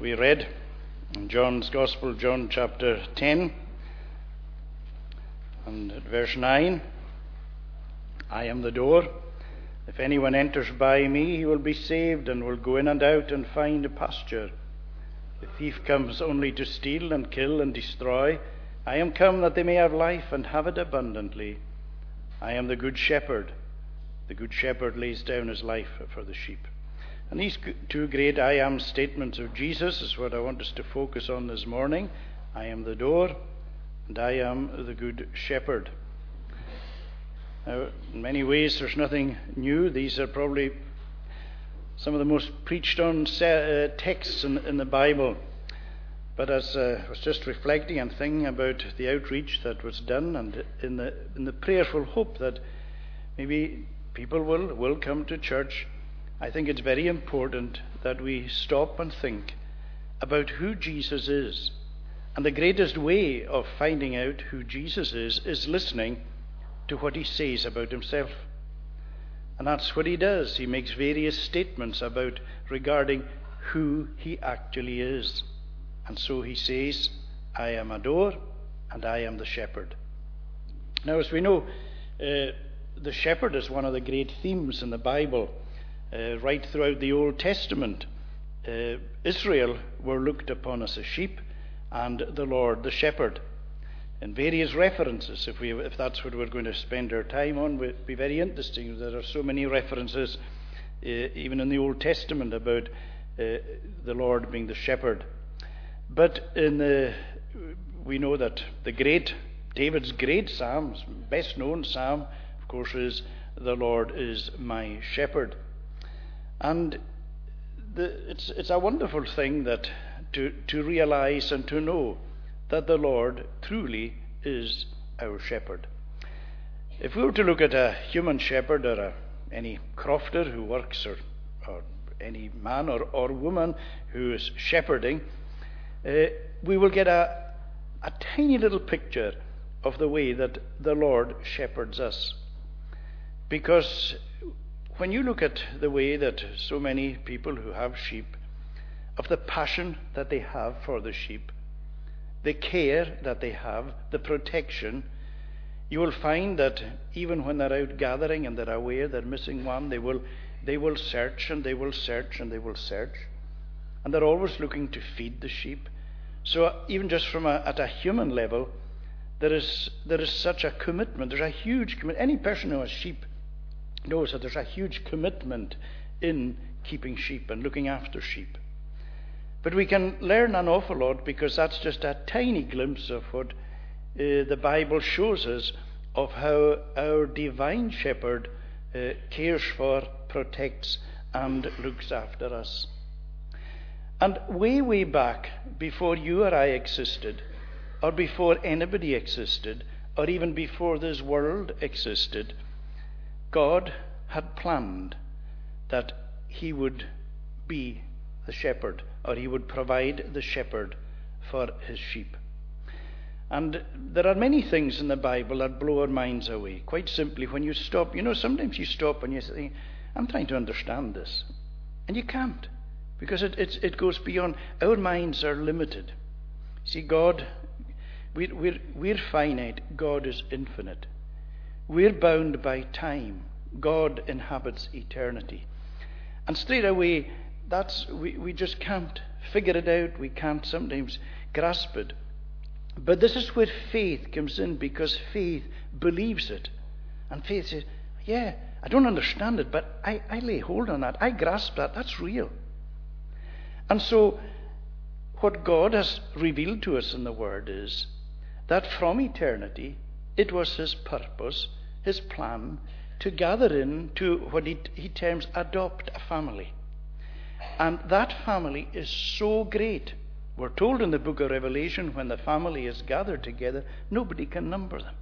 We read in John's Gospel, John chapter 10, and at verse 9 I am the door. If anyone enters by me, he will be saved and will go in and out and find a pasture. The thief comes only to steal and kill and destroy. I am come that they may have life and have it abundantly. I am the good shepherd. The good shepherd lays down his life for the sheep. And these two great I am statements of Jesus is what I want us to focus on this morning. I am the door, and I am the good shepherd. Now, in many ways, there's nothing new. These are probably some of the most preached on uh, texts in, in, the Bible. But as uh, I was just reflecting and thinking about the outreach that was done, and in the, in the prayerful hope that maybe people will, will come to church I think it's very important that we stop and think about who Jesus is. And the greatest way of finding out who Jesus is is listening to what he says about himself. And that's what he does. He makes various statements about regarding who he actually is. And so he says, I am a door and I am the shepherd. Now, as we know, uh, the shepherd is one of the great themes in the Bible uh, right throughout the Old Testament, uh, Israel were looked upon as a sheep and the Lord the shepherd. In various references, if, we, if that's what we're going to spend our time on, would be very interesting. There are so many references, uh, even in the Old Testament, about uh, the Lord being the shepherd. But in the, we know that the great, David's great psalm, best known psalm, of course, is The Lord is my shepherd. And the, it's, it's a wonderful thing that to, to realize and to know that the Lord truly is our shepherd. If we were to look at a human shepherd or a, any crofter who works or, or any man or, or woman who is shepherding, uh, we will get a, a tiny little picture of the way that the Lord shepherds us. Because when you look at the way that so many people who have sheep, of the passion that they have for the sheep, the care that they have, the protection, you will find that even when they're out gathering and they're aware they're missing one, they will, they will search and they will search and they will search. And they're always looking to feed the sheep. So, uh, even just from a, at a human level, there is, there is such a commitment. There's a huge commitment. Any person who has sheep knows that there's a huge commitment in keeping sheep and looking after sheep. But we can learn an awful lot because that's just a tiny glimpse of what uh, the Bible shows us of how our divine shepherd uh, cares for, protects, and looks after us. And way, way back, before you or I existed, or before anybody existed, or even before this world existed, God had planned that he would be the shepherd, or he would provide the shepherd for his sheep. And there are many things in the Bible that blow our minds away. Quite simply, when you stop, you know, sometimes you stop and you say, I'm trying to understand this. And you can't, because it, it, it goes beyond. Our minds are limited. See, God, we're, we're, we're finite, God is infinite. We're bound by time. God inhabits eternity. And straight away, that's we, we just can't figure it out. We can't sometimes grasp it. But this is where faith comes in because faith believes it. And faith says, Yeah, I don't understand it, but I, I lay hold on that. I grasp that. That's real. And so, what God has revealed to us in the Word is that from eternity, it was His purpose, His plan, to gather in to what he, he terms adopt a family. And that family is so great. We're told in the book of Revelation when the family is gathered together, nobody can number them.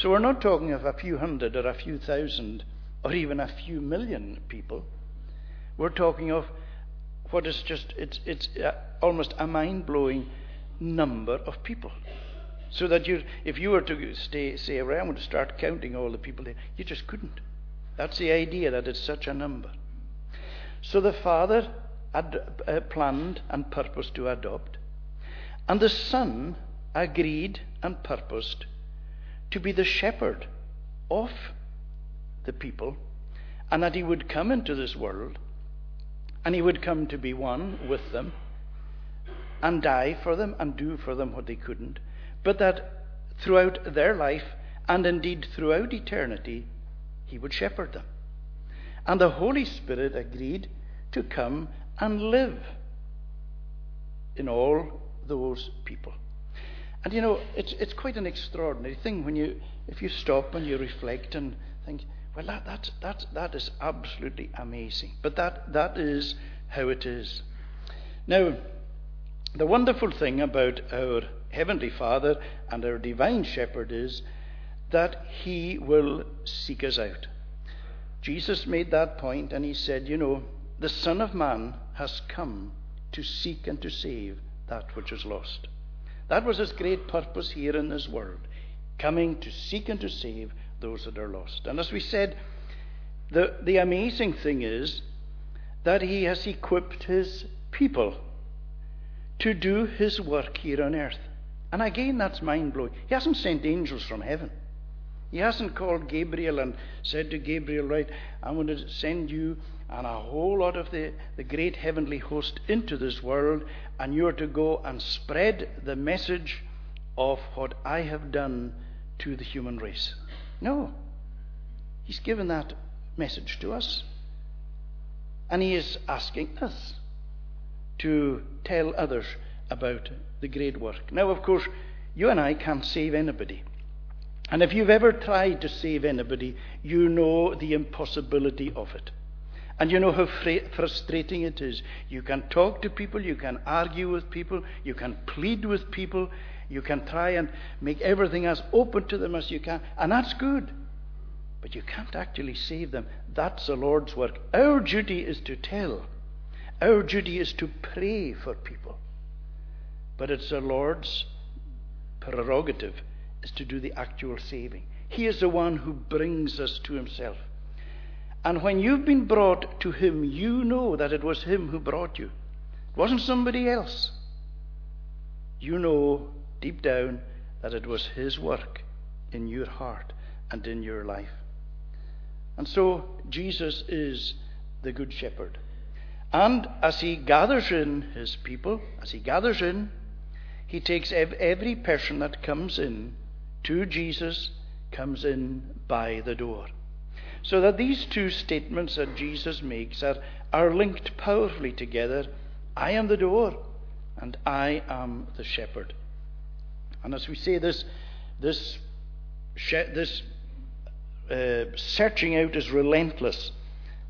So we're not talking of a few hundred or a few thousand or even a few million people. We're talking of what is just, it's, it's uh, almost a mind blowing number of people. So that you, if you were to stay, say around to start counting all the people there, you just couldn't. That's the idea that it's such a number. So the Father had uh, planned and purposed to adopt. And the Son agreed and purposed to be the shepherd of the people, and that he would come into this world, and he would come to be one with them, and die for them, and do for them what they couldn't, but that throughout their life, and indeed throughout eternity, he would shepherd them. And the Holy Spirit agreed to come and live in all those people. And you know, it's, it's quite an extraordinary thing when you, if you stop and you reflect and think, well, that, that, that, that is absolutely amazing. But that, that is how it is. Now, the wonderful thing about our Heavenly Father and our Divine Shepherd is that He will seek us out. Jesus made that point and He said, You know, the Son of Man has come to seek and to save that which is lost. That was his great purpose here in this world, coming to seek and to save those that are lost. And as we said, the, the amazing thing is that he has equipped his people to do his work here on earth. And again, that's mind blowing. He hasn't sent angels from heaven. He hasn't called Gabriel and said to Gabriel, Right, I'm going to send you and a whole lot of the, the great heavenly host into this world, and you're to go and spread the message of what I have done to the human race. No. He's given that message to us. And he is asking us to tell others about the great work. Now, of course, you and I can't save anybody. And if you've ever tried to save anybody, you know the impossibility of it. And you know how frustrating it is. You can talk to people, you can argue with people, you can plead with people, you can try and make everything as open to them as you can, and that's good. But you can't actually save them. That's the Lord's work. Our duty is to tell, our duty is to pray for people. But it's the Lord's prerogative is to do the actual saving. He is the one who brings us to Himself. And when you've been brought to Him, you know that it was Him who brought you. It wasn't somebody else. You know deep down that it was His work in your heart and in your life. And so Jesus is the Good Shepherd. And as He gathers in His people, as He gathers in, He takes every person that comes in to Jesus, comes in by the door. So that these two statements that Jesus makes are, are linked powerfully together. I am the door, and I am the shepherd. And as we say, this, this, this uh, searching out is relentless.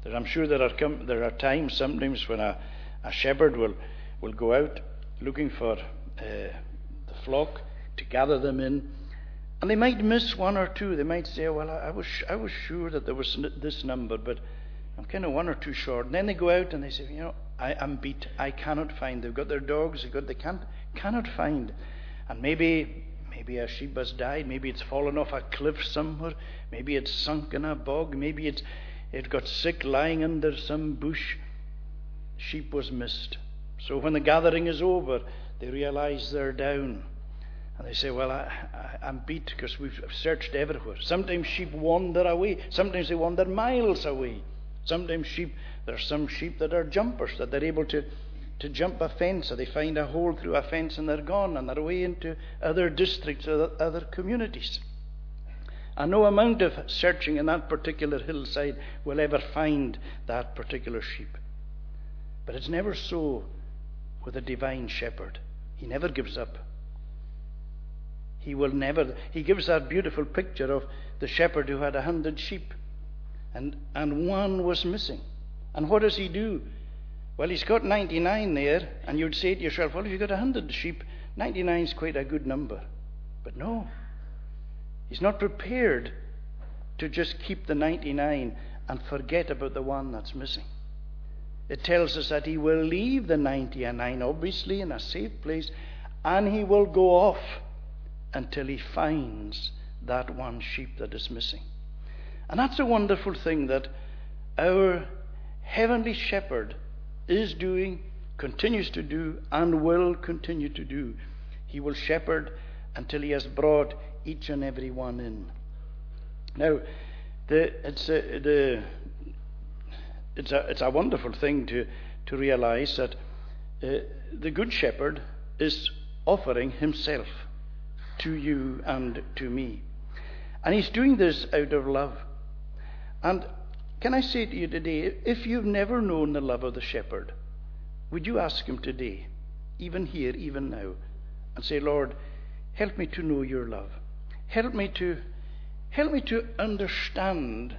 There, I'm sure there are, com- there are times, sometimes, when a, a shepherd will, will go out looking for uh, the flock to gather them in. And they might miss one or two. They might say, Well, I, I, was, I was sure that there was this number, but I'm kind of one or two short. And then they go out and they say, You know, I, am beat. I cannot find. They've got their dogs. They've got, they can't, cannot find. And maybe, maybe a sheep has died. Maybe it's fallen off a cliff somewhere. Maybe it's sunk in a bog. Maybe it's, it got sick lying under some bush. Sheep was missed. So when the gathering is over, they realize they're down. And they say, Well, I, am beat because we've searched everywhere. Sometimes sheep wander away. Sometimes they wander miles away. Sometimes sheep, there are some sheep that are jumpers, that they're able to, to jump a fence, or they find a hole through a fence and they're gone, and they're away into other districts or other communities. And no amount of searching in that particular hillside will ever find that particular sheep. But it's never so with a divine shepherd. He never gives up. He will never. He gives that beautiful picture of the shepherd who had a hundred sheep, and, and one was missing. And what does he do? Well, he's got 99 there, and you'd say to yourself, well, if you've got a 100 sheep, 99 is quite a good number. But no, he's not prepared to just keep the 99 and forget about the one that's missing. It tells us that he will leave the 99, obviously, in a safe place, and he will go off until he finds that one sheep that is missing. And that's a wonderful thing that our heavenly shepherd is doing, continues to do, and will continue to do. He will shepherd until he has brought each and every one in. Now, the, it's, a, the, it's, a, it's a wonderful thing to, to realize that uh, the Good Shepherd is offering himself to you and to me. And he's doing this out of love. And can I say to you today, if you've never known the love of the shepherd, would you ask him today, even here, even now, and say, Lord, help me to know your love. Help me to help me to understand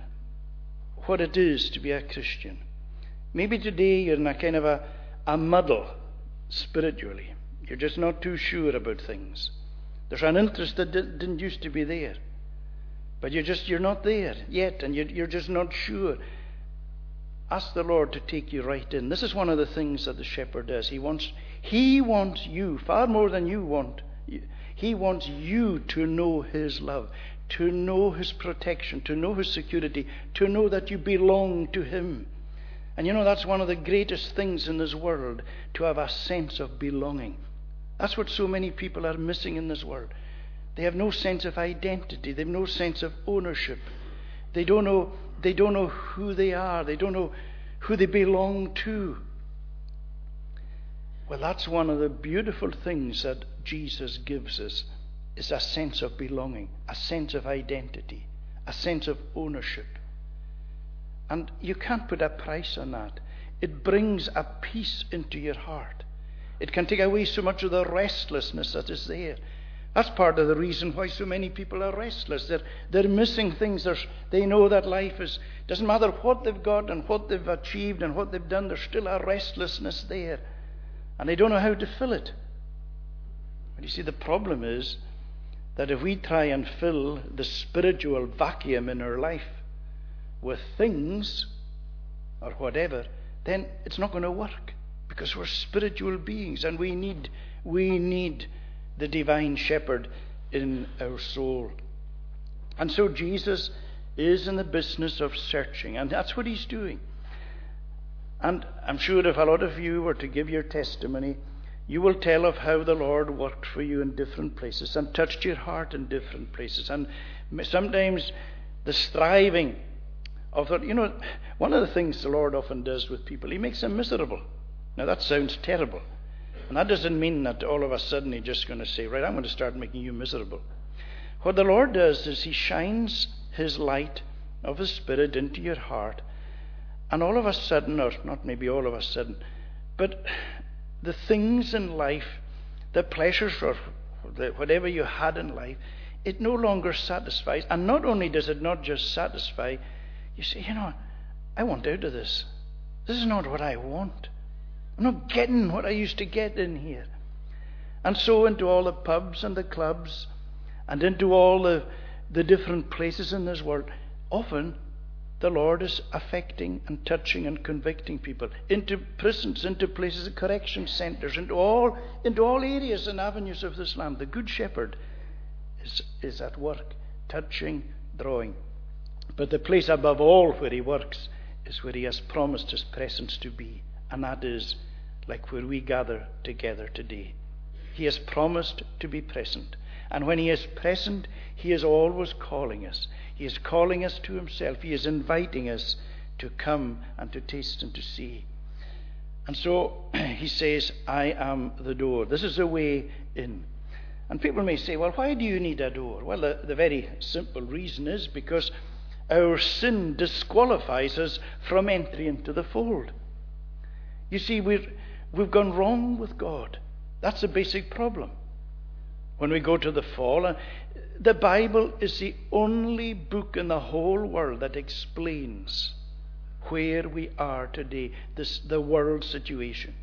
what it is to be a Christian. Maybe today you're in a kind of a, a muddle spiritually. You're just not too sure about things. There's an interest that didn't used to be there. But you're just you're not there yet, and you're, you're just not sure. Ask the Lord to take you right in. This is one of the things that the shepherd does. He wants he wants you far more than you want. He wants you to know his love, to know his protection, to know his security, to know that you belong to him. And you know that's one of the greatest things in this world to have a sense of belonging. That's what so many people are missing in this world. They have no sense of identity. They have no sense of ownership. They don't know, they don't know who they are. They don't know who they belong to. Well, that's one of the beautiful things that Jesus gives us is a sense of belonging, a sense of identity, a sense of ownership. And you can't put a price on that. It brings a peace into your heart. It can take away so much of the restlessness that is there. That's part of the reason why so many people are restless. They're, they're missing things. They're, they know that life is, doesn't matter what they've got and what they've achieved and what they've done, there's still a restlessness there. And they don't know how to fill it. But you see, the problem is that if we try and fill the spiritual vacuum in our life with things or whatever, then it's not going to work because we're spiritual beings and we need we need the divine shepherd in our soul. And so Jesus is in the business of searching, and that's what he's doing. And I'm sure if a lot of you were to give your testimony, you will tell of how the Lord worked for you in different places and touched your heart in different places. And sometimes the striving of that, you know, one of the things the Lord often does with people, He makes them miserable. Now that sounds terrible. And that doesn't mean that all of a sudden He's just going to say, right, I'm going to start making you miserable. What the Lord does is He shines His light of His Spirit into your heart. And all of a sudden, or not maybe all of a sudden, but the things in life, the pleasures or the, whatever you had in life, it no longer satisfies. And not only does it not just satisfy, you say, you know, I want out of this. This is not what I want. I'm not getting what I used to get in here. And so into all the pubs and the clubs and into all the, the different places in this world, often the Lord is affecting and touching and convicting people into prisons, into places of correction centres, into all, into all areas and avenues of this land. The Good Shepherd is, is at work, touching, drawing. But the place above all where he works is where he has promised his presence to be, and that is like where we gather together today. He has promised to be present. And when He is present, He is always calling us. He is calling us to Himself. He is inviting us to come and to taste and to see. And so He says, I am the door. This is the way in. And people may say, well, why do you need a door? Well, the, the very simple reason is because our sin disqualifies us from entry into the fold. You see, we've gone wrong with God. That's the basic problem when we go to the fall. Uh, the Bible is the only book in the whole world that explains where we are today, this, the world situation.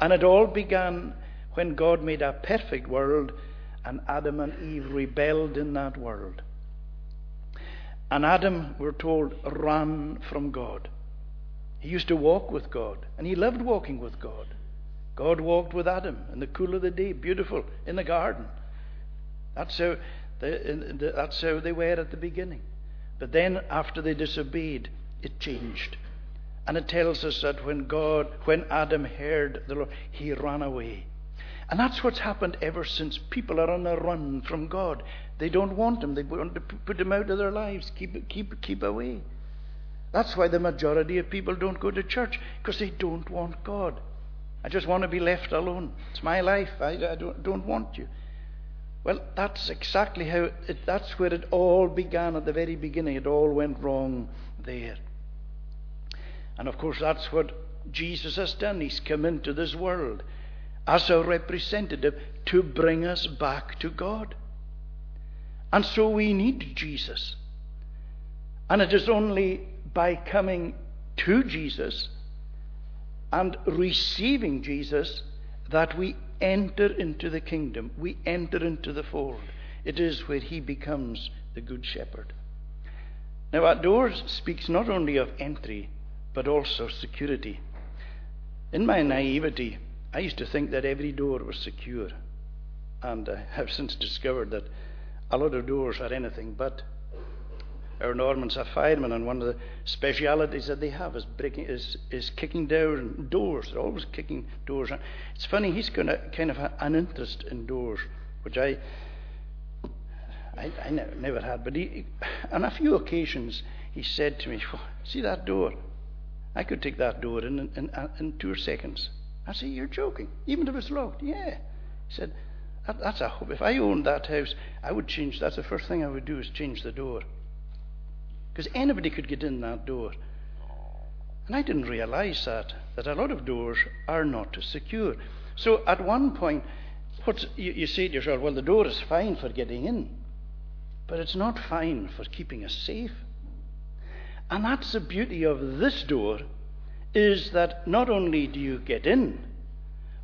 And it all began when God made a perfect world and Adam and Eve rebelled in that world. And Adam, we're told, ran from God. He used to walk with God, and he loved walking with God. God walked with Adam in the cool of the day, beautiful, in the garden. That's how they, that's how they were at the beginning. But then, after they disobeyed, it changed. And it tells us that when God, when Adam heard the Lord, he ran away. And that's what's happened ever since. People are on a run from God. They don't want him. They want to put him out of their lives. Keep, keep, keep away. That's why the majority of people don't go to church, because they don't want God. I just want to be left alone. It's my life. I, I don't, don't, want you. Well, that's exactly how it, that's where it all began at the very beginning. It all went wrong there. And of course, that's what Jesus has done. He's come into this world as a representative to bring us back to God. And so we need Jesus. And it is only by coming to Jesus and receiving Jesus that we enter into the kingdom, we enter into the fold. It is where he becomes the good shepherd. Now, that door speaks not only of entry, but also security. In my naivety, I used to think that every door was secure, and I have since discovered that a lot of doors are anything but our Normans are firemen, and one of the specialities that they have is breaking, is, is kicking down doors. They're always kicking doors. It's funny, he's got a, kind of an interest in doors, which I, I, I never had. But he, on a few occasions, he said to me, "See that door? I could take that door in in, in, uh, in two seconds." I said, "You're joking? Even if it's locked?" Yeah. He said, that, "That's a hope. If I owned that house, I would change. That's the first thing I would do is change the door." Because anybody could get in that door. And I didn't realize that, that a lot of doors are not secure. So at one point, you, you say to yourself, well, the door is fine for getting in, but it's not fine for keeping us safe. And that's the beauty of this door, is that not only do you get in,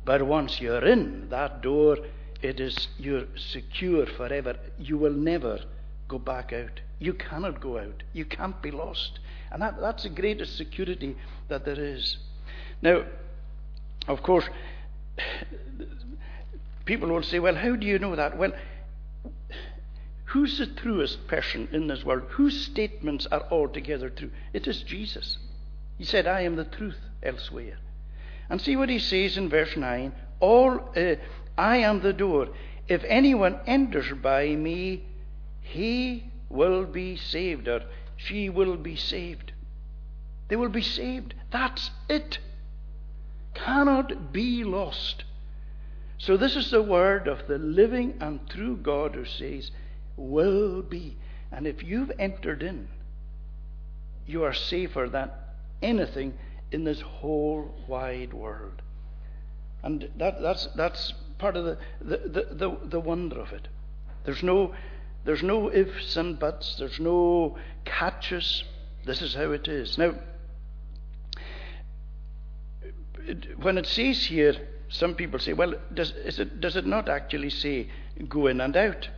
but once you're in that door, it is you're secure forever. You will never go back out. You cannot go out. You can't be lost. And that, that's the greatest security that there is. Now, of course, people will say, well, how do you know that? Well, who's the truest person in this world? Whose statements are altogether true? It is Jesus. He said, I am the truth elsewhere. And see what he says in verse 9 All, uh, I am the door. If anyone enters by me, he will be saved, or she will be saved. They will be saved. That's it. Cannot be lost. So, this is the word of the living and true God who says, will be. And if you've entered in, you are safer than anything in this whole wide world. And that, that's, that's part of the, the, the, the, the wonder of it. There's no there's no ifs and buts. There's no catches. This is how it is. Now, when it says here, some people say, well, does, it, does it not actually say, go in and out?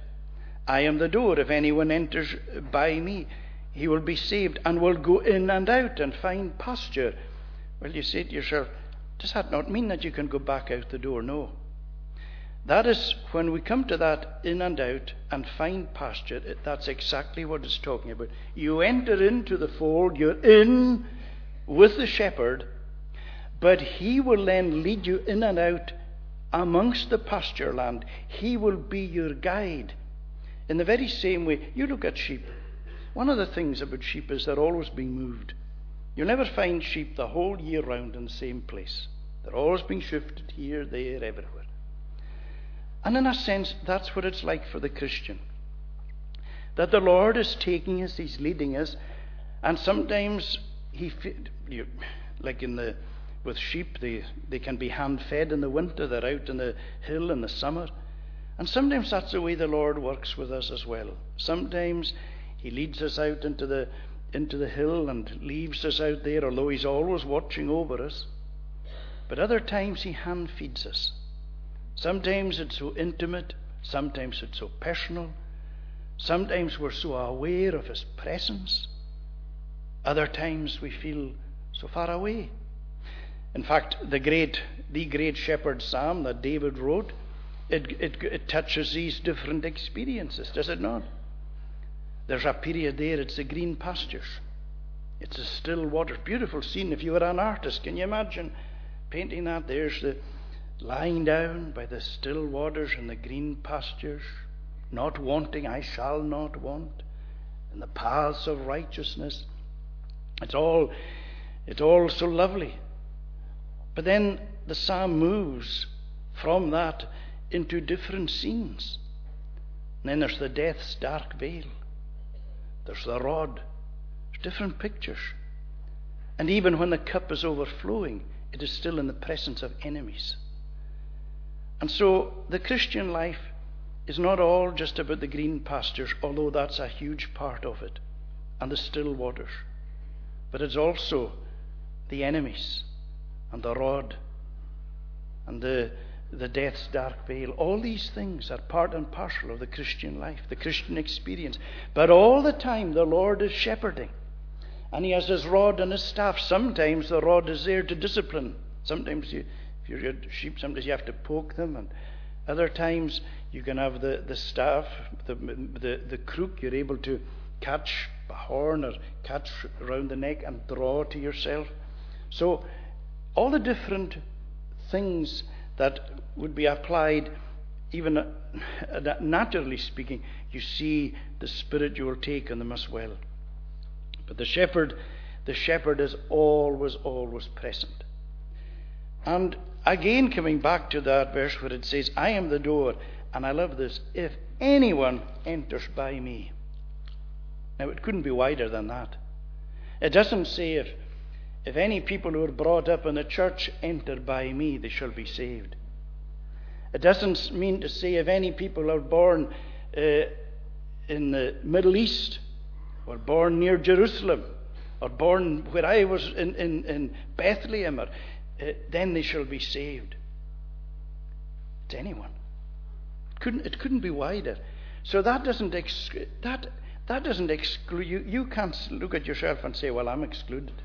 I am the door. If anyone enters by me, he will be saved and will go in and out and find pasture. Well, you say to yourself, does that not mean that you can go back out the door? No. That is, when we come to that in and out and find pasture, that's exactly what it's talking about. You enter into the fold, you're in with the shepherd, but he will then lead you in and out amongst the pasture land. He will be your guide. In the very same way, you look at sheep. One of the things about sheep is they're always being moved. You'll never find sheep the whole year round in the same place. They're always being shifted here, there, everywhere. And in a sense, that's what it's like for the Christian. That the Lord is taking us, He's leading us, and sometimes He, like in the with sheep, they, they can be hand fed in the winter, they're out in the hill in the summer. And sometimes that's the way the Lord works with us as well. Sometimes He leads us out into the into the hill and leaves us out there, although He's always watching over us. But other times He hand feeds us. Sometimes it's so intimate, sometimes it's so personal, sometimes we're so aware of His presence, other times we feel so far away. In fact, the great, the great shepherd psalm that David wrote, it, it, it touches these different experiences, does it not? There's a period there, it's the green pastures. It's a still water. Beautiful scene. If you were an artist, can you imagine painting that? There's the lying down by the still waters and the green pastures, not wanting, I shall not want, in the paths of righteousness. It's all, it's all so lovely. But then the psalm moves from that into different scenes. And then there's the death's dark vale. There's the rod. There's different pictures. And even when the cup is overflowing, it is still in the presence of enemies. And so the Christian life is not all just about the green pastures, although that's a huge part of it, and the still waters. But it's also the enemies and the rod and the, the death's dark vale. All these things are part and parcel of the Christian life, the Christian experience. But all the time, the Lord is shepherding. And He has His rod and His staff. Sometimes the rod is there to discipline. Sometimes, you, you're sheep, sometimes you have to poke them. And other times, you can have the, the staff, the, the, the crook, you're able to catch a horn or catch around the neck and draw to yourself. So, all the different things that would be applied, even uh, naturally speaking, you see the spirit you will take on them as well. But the shepherd, the shepherd is always, always present. And again, coming back to that verse where it says, I am the door, and I love this, if anyone enters by me. Now, it couldn't be wider than that. It doesn't say if if any people who are brought up in the church enter by me, they shall be saved. It doesn't mean to say if any people are born uh, in the Middle East, or born near Jerusalem, or born where I was in, in, in Bethlehem, or, then they shall be saved. It's anyone. It couldn't, it couldn't be wider. So that doesn't ex- that that doesn't exclude you. You can't look at yourself and say, "Well, I'm excluded."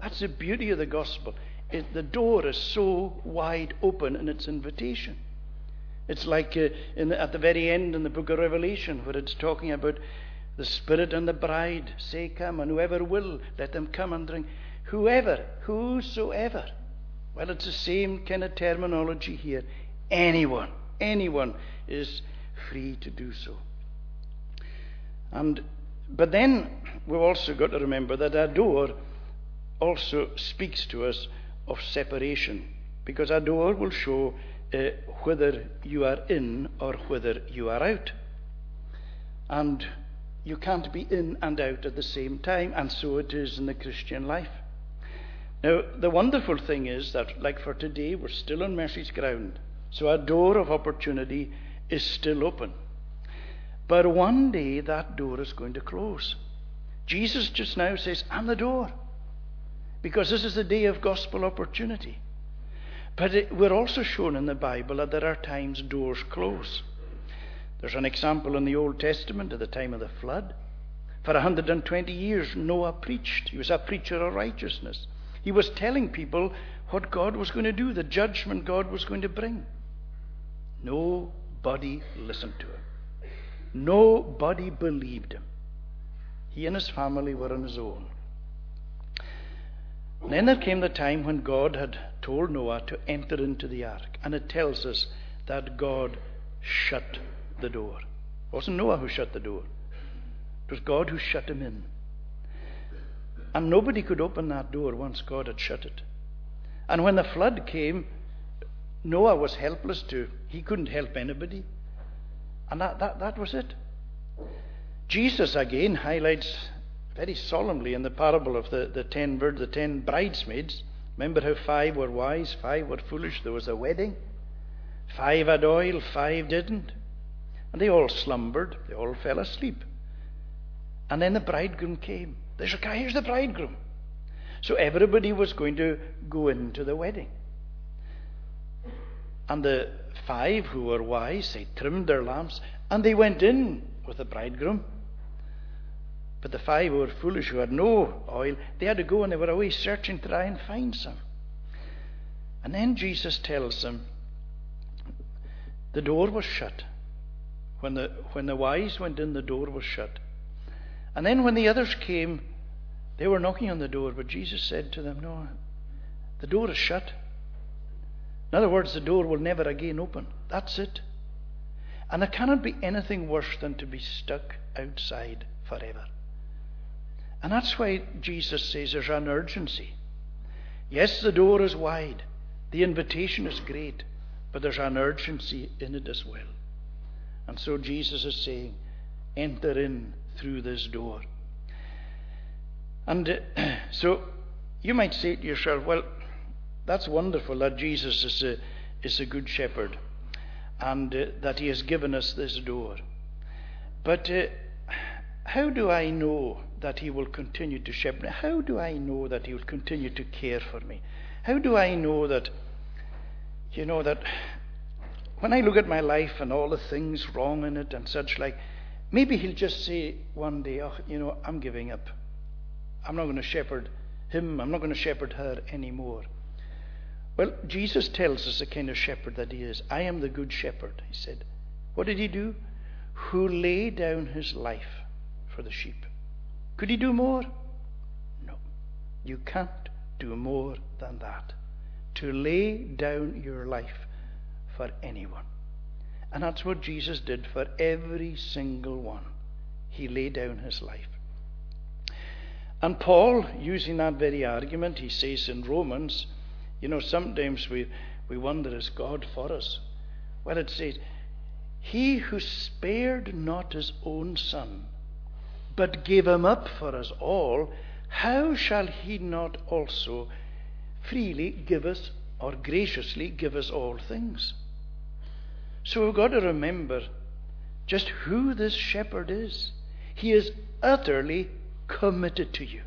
That's the beauty of the gospel. It, the door is so wide open in its invitation. It's like uh, the, at the very end in the book of Revelation, where it's talking about the Spirit and the bride say, Come, and whoever will, let them come and drink. Whoever, whosoever. Well, it's the same kind of terminology here. Anyone, anyone is free to do so. And, but then we've also got to remember that our door also speaks to us of separation, because a door will show uh, whether you are in or whether you are out. And you can't be in and out at the same time, and so it is in the Christian life. Now, the wonderful thing is that, like for today, we're still on mercy's ground, so a door of opportunity is still open. But one day that door is going to close. Jesus just now says, I'm the door because this is the day of gospel opportunity. But it, we're also shown in the Bible that there are times doors close. There's an example in the Old Testament at the time of the flood. For 120 years, Noah preached. He was a preacher of righteousness. He was telling people what God was going to do, the judgment God was going to bring. Nobody listened to him. Nobody believed him. He and his family were on his own. Then there came the time when God had told Noah to enter into the ark. And it tells us that God shut the door. It wasn't Noah who shut the door, it was God who shut him in. And nobody could open that door once God had shut it. And when the flood came, Noah was helpless too. He couldn't help anybody. And that, that, that was it. Jesus again highlights very solemnly in the parable of the, the ten the ten bridesmaids. Remember how five were wise, five were foolish. There was a wedding. Five had oil, five didn't. And they all slumbered, they all fell asleep. And then the bridegroom came. There's a guy, here's the bridegroom. So everybody was going to go into the wedding. And the five who were wise, they trimmed their lamps and they went in with the bridegroom. But the five who were foolish, who had no oil, they had to go and they were away searching to try and find some. And then Jesus tells them the door was shut. When the, when the wise went in, the door was shut. And then when the others came, They were knocking on the door, but Jesus said to them, No, the door is shut. In other words, the door will never again open. That's it. And there cannot be anything worse than to be stuck outside forever. And that's why Jesus says there's an urgency. Yes, the door is wide, the invitation is great, but there's an urgency in it as well. And so Jesus is saying, enter in through this door. And uh, so you might say to yourself, well, that's wonderful that Jesus is a, is a good shepherd and uh, that he has given us this door. But uh, how do I know that he will continue to shepherd me? How do I know that he will continue to care for me? How do I know that, you know, that when I look at my life and all the things wrong in it and such like, maybe he'll just say one day, oh, you know, I'm giving up. I'm not going to shepherd him, I'm not going to shepherd her anymore. Well, Jesus tells us the kind of shepherd that he is. I am the good shepherd, he said. What did he do? Who laid down his life for the sheep. Could he do more? No. You can't do more than that. To lay down your life for anyone. And that's what Jesus did for every single one. He laid down his life. And Paul, using that very argument, he says in Romans, you know, sometimes we, we wonder, is God for us? Well, it says, He who spared not his own son, but gave him up for us all, how shall he not also freely give us, or graciously give us all things? So we've got to remember just who this shepherd is. He is utterly committed to you.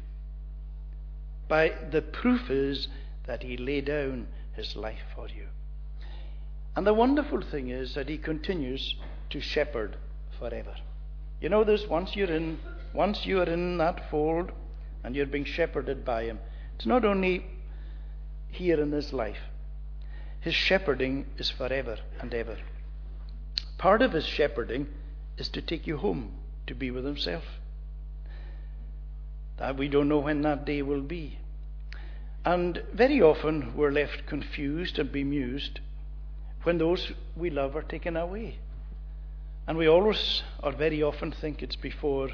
By the proof is that he laid down his life for you. And the wonderful thing is that he continues to shepherd forever. You know this once you're in once you are in that fold and you're being shepherded by him, it's not only here in this life. His shepherding is forever and ever. Part of his shepherding is to take you home to be with himself. That we don't know when that day will be. And very often we're left confused and bemused when those we love are taken away. And we always, or very often, think it's before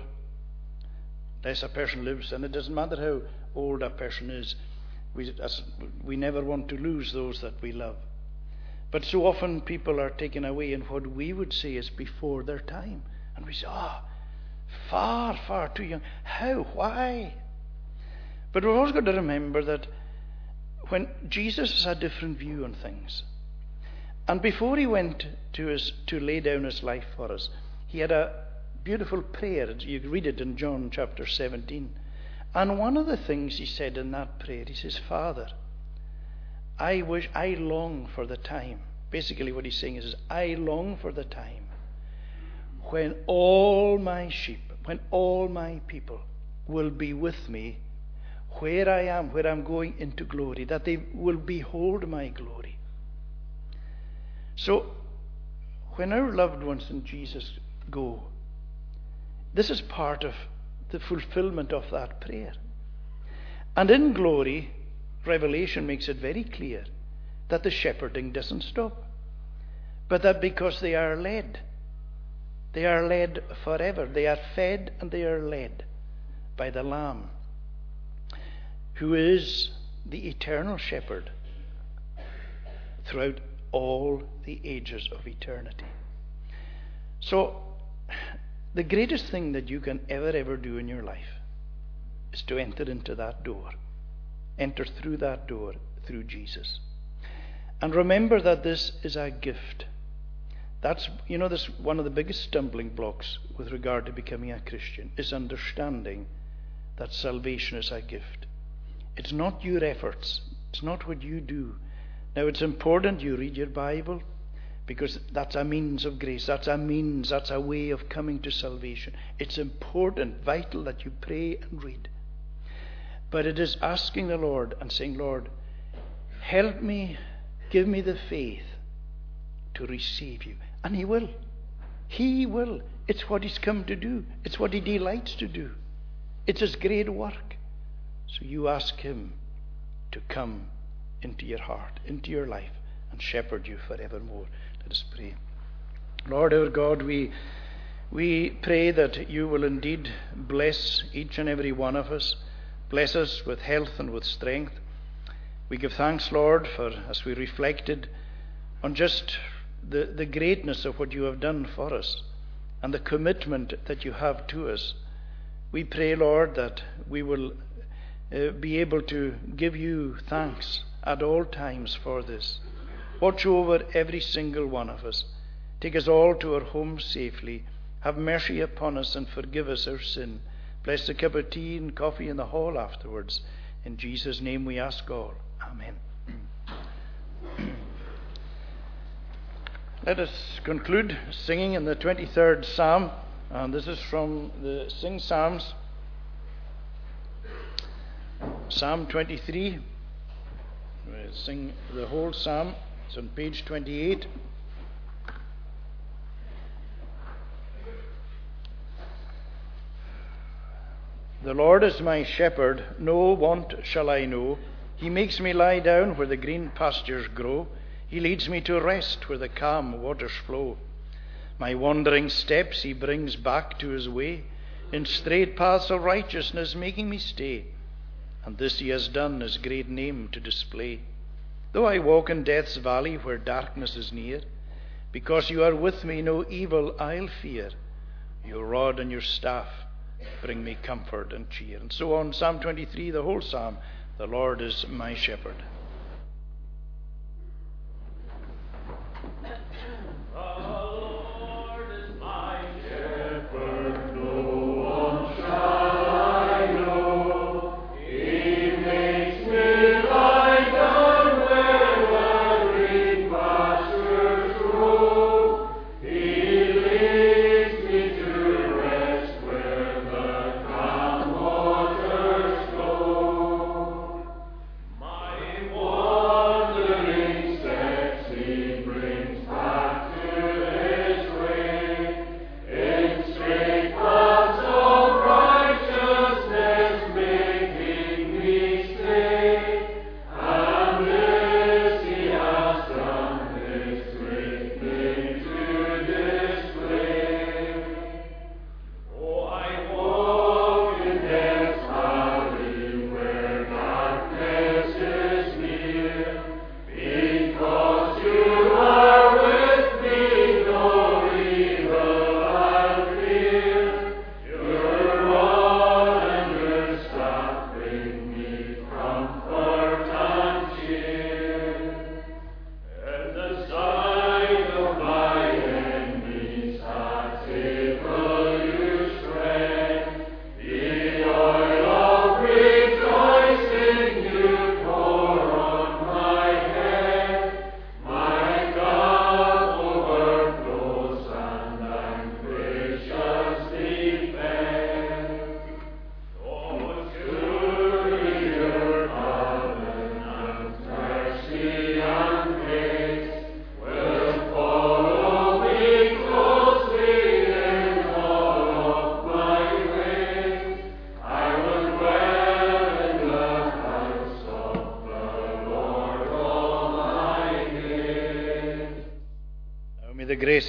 less a person lives, and it doesn't matter how old a person is. We, we never want to lose those that we love. But so often people are taken away in what we would say is before their time. And we say, ah, oh, far, far too young. How? Why? But we've always got to remember that when Jesus has a different view on things, and before he went to, his, to lay down his life for us, he had a beautiful prayer. You read it in John chapter 17. And one of the things he said in that prayer, he says, Father, I wish, I long for the time. Basically, what he's saying is, I long for the time when all my sheep, when all my people will be with me where I am, where I'm going into glory, that they will behold my glory. So, when our loved ones in Jesus go, this is part of the fulfillment of that prayer. And in glory, Revelation makes it very clear that the shepherding doesn't stop, but that because they are led, they are led forever. They are fed and they are led by the Lamb, who is the eternal shepherd throughout all the ages of eternity. So, the greatest thing that you can ever, ever do in your life is to enter into that door. Enter through that door, through Jesus. And remember that this is a gift. That's, you know, this one of the biggest stumbling blocks with regard to becoming a Christian is understanding that salvation is a gift. It's not your efforts, it's not what you do. Now, it's important you read your Bible because that's a means of grace. That's a means, that's a way of coming to salvation. It's important, vital that you pray and read. But it is asking the Lord and saying, Lord, help me, give me the faith to receive you. And He will. He will. It's what He's come to do, it's what He delights to do. It's His great work. So you ask Him to come into your heart, into your life, and shepherd you forevermore. Let us pray. Lord our God, we, we pray that you will indeed bless each and every one of us, bless us with health and with strength. We give thanks, Lord, for as we reflected on just the, the greatness of what you have done for us and the commitment that you have to us. We pray, Lord, that we will uh, be able to give you thanks at all times for this. Watch over every single one of us. Take us all to our homes safely. Have mercy upon us and forgive us our sin. Bless the cup of tea and coffee in the hall afterwards. In Jesus' name we ask all. Amen. Let us conclude singing in the 23rd Psalm, and this is from the Sing Psalms. Psalm 23. We'll sing the whole psalm. It's on page 28. The Lord is my shepherd, no want shall I know. He makes me lie down where the green pastures grow. He leads me to rest where the calm waters flow. My wandering steps he brings back to his way, in straight paths of righteousness making me stay. And this he has done his great name to display. Though I walk in death's valley where darkness is near, because you are with me, no evil I'll fear. Your rod and your staff bring me comfort and cheer. And so on, Psalm 23, the whole psalm, the Lord is my shepherd.